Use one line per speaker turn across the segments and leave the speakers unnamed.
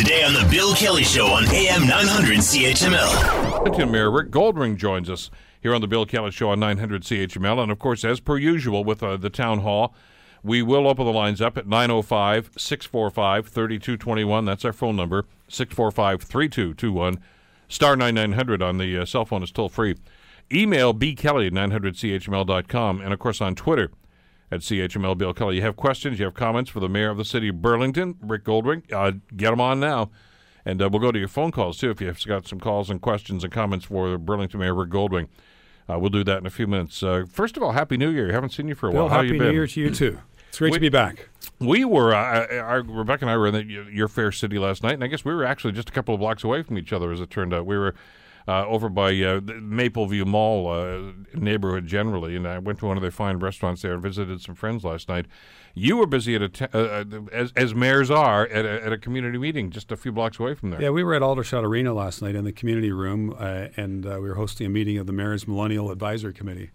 Today on The Bill Kelly Show on AM 900 CHML.
Mayor Rick Goldring joins us here on The Bill Kelly Show on 900 CHML. And of course, as per usual with uh, the town hall, we will open the lines up at 905 645 3221. That's our phone number 645 3221. Star 9900 on the uh, cell phone is toll free. Email bkelly at 900chml.com. And of course, on Twitter at CHML Bill Kelly. You have questions, you have comments for the mayor of the city of Burlington, Rick Goldring, uh, get them on now. And uh, we'll go to your phone calls too if you've got some calls and questions and comments for the Burlington Mayor Rick Goldring. Uh, we'll do that in a few minutes. Uh, first of all, Happy New Year. I haven't seen you for a
Bill,
while. How
happy
you been?
New Year to you too. It's great
We-
to be back.
We were, uh, our, Rebecca and I were in the, your fair city last night, and I guess we were actually just a couple of blocks away from each other, as it turned out. We were uh, over by uh, Mapleview Mall uh, neighborhood generally, and I went to one of their fine restaurants there and visited some friends last night. You were busy at a, te- uh, uh, as, as mayors are, at a, at a community meeting just a few blocks away from there.
Yeah, we were at Aldershot Arena last night in the community room, uh, and uh, we were hosting a meeting of the Mayor's Millennial Advisory Committee.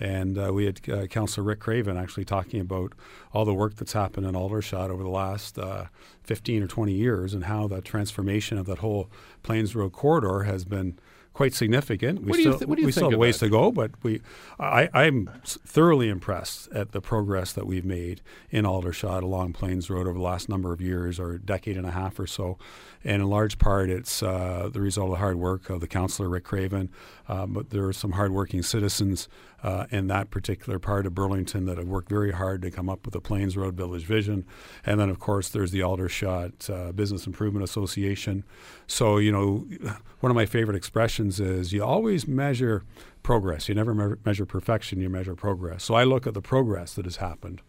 And uh, we had uh, Councillor Rick Craven actually talking about all the work that's happened in Aldershot over the last uh, 15 or 20 years and how the transformation of that whole Plains Road corridor has been quite significant. We
What do you
still,
thi- what do you
we still have ways
that?
to go, but we, I, I'm thoroughly impressed at the progress that we've made in Aldershot along Plains Road over the last number of years or decade and a half or so. And in large part, it's uh, the result of the hard work of the councillor Rick Craven, uh, but there are some hardworking citizens uh, in that particular part of Burlington that have worked very hard to come up with the Plains Road Village vision. And then, of course, there's the Aldershot uh, Business Improvement Association. So, you know, one of my favorite expressions is you always measure progress. You never me- measure perfection, you measure progress. So I look at the progress that has happened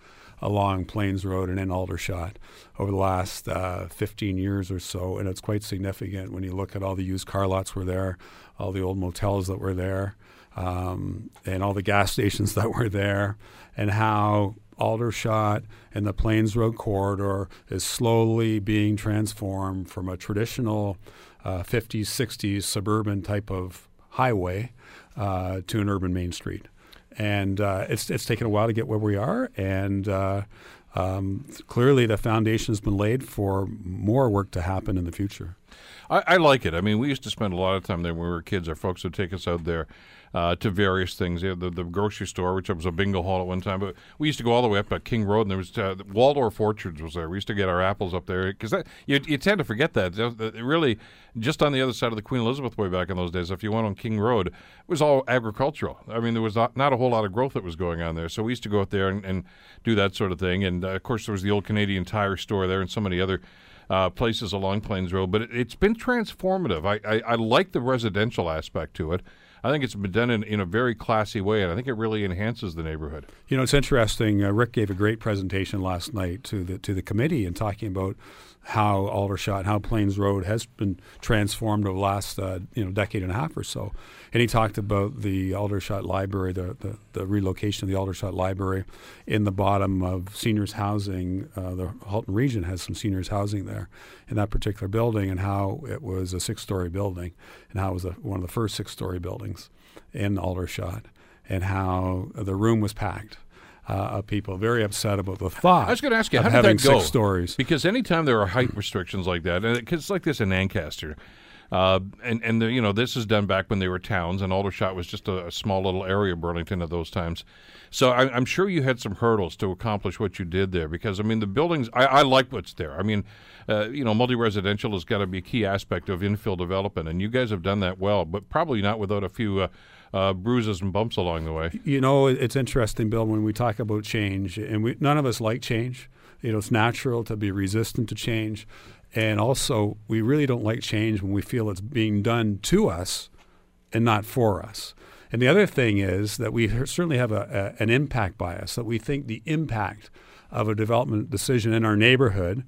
along Plains Road and in Aldershot over the last uh, 15 years or so, and it's quite significant when you look at all the used car lots were there, all the old motels that were there, um, and all the gas stations that were there, and how Aldershot and the Plains Road corridor is slowly being transformed from a traditional 50s, 60s suburban type of highway uh, to an urban main street. And uh, it's, it's taken a while to get where we are, and uh, um, clearly the foundation has been laid for more work to happen in the future.
I, I like it. I mean, we used to spend a lot of time there when we were kids. Our folks would take us out there uh, to various things. The, the grocery store, which was a bingo hall at one time, but we used to go all the way up at King Road, and there was uh, Waldorf Orchards was there. We used to get our apples up there because you, you tend to forget that. Just- uh, Really, just on the other side of the Queen Elizabeth Way back in those days, if you went on King Road, it was all agricultural. I mean, there was not, not a whole lot of growth that was going on there. So we used to go out there and, and do that sort of thing. And uh, of course, there was the old Canadian Tire store there, and so many other uh, places along Plains Road, but it, it's been transformative. I, I, I like the residential aspect to it. I think it's been done in, in a very classy way, and I think it really enhances the neighborhood.
You know, it's interesting. Uh, Rick gave a great presentation last night to the to the committee and talking about how Aldershot, how Plains Road has been transformed over the last uh, you know decade and a half or so. And he talked about the Aldershot Library, the, the, the relocation of the Aldershot Library in the bottom of seniors housing. Uh, the Halton region has some seniors housing there in that particular building, and how it was a six-story building, and how it was a, one of the first six-story buildings in Aldershot, and how the room was packed. Uh, of people very upset about the thought.
I was going to ask you, how did
having
that go?
six stories.
Because anytime there are height restrictions like that, because it's like this in Ancaster, uh, and and the, you know this is done back when they were towns, and Aldershot was just a, a small little area of Burlington at those times. So I, I'm sure you had some hurdles to accomplish what you did there. Because I mean, the buildings, I, I like what's there. I mean, uh, you know, multi-residential has got to be a key aspect of infill development, and you guys have done that well, but probably not without a few. Uh, uh, bruises and bumps along the way.
You know, it's interesting, Bill, when we talk about change, and we, none of us like change. You know, it's natural to be resistant to change. And also, we really don't like change when we feel it's being done to us and not for us. And the other thing is that we certainly have a, a, an impact bias, that we think the impact of a development decision in our neighborhood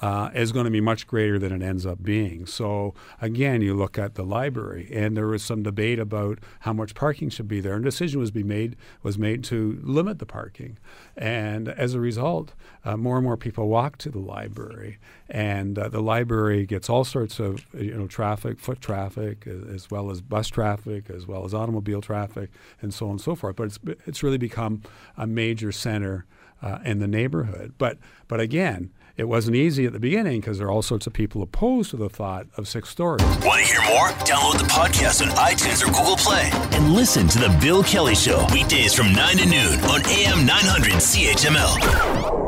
uh, is going to be much greater than it ends up being. So again, you look at the library, and there was some debate about how much parking should be there, and a decision was be made was made to limit the parking, and as a result, uh, more and more people walk to the library, and uh, the library gets all sorts of you know traffic, foot traffic, as well as bus traffic, as well as automobile traffic, and so on and so forth. But it's it's really become a major center uh, in the neighborhood. But but again, it wasn't easy at the beginning because there are all sorts of people opposed to the thought of six stories.
Want to hear more? Download the podcast on iTunes or Google Play and listen to The Bill Kelly Show weekdays from 9 to noon on AM 900 CHML.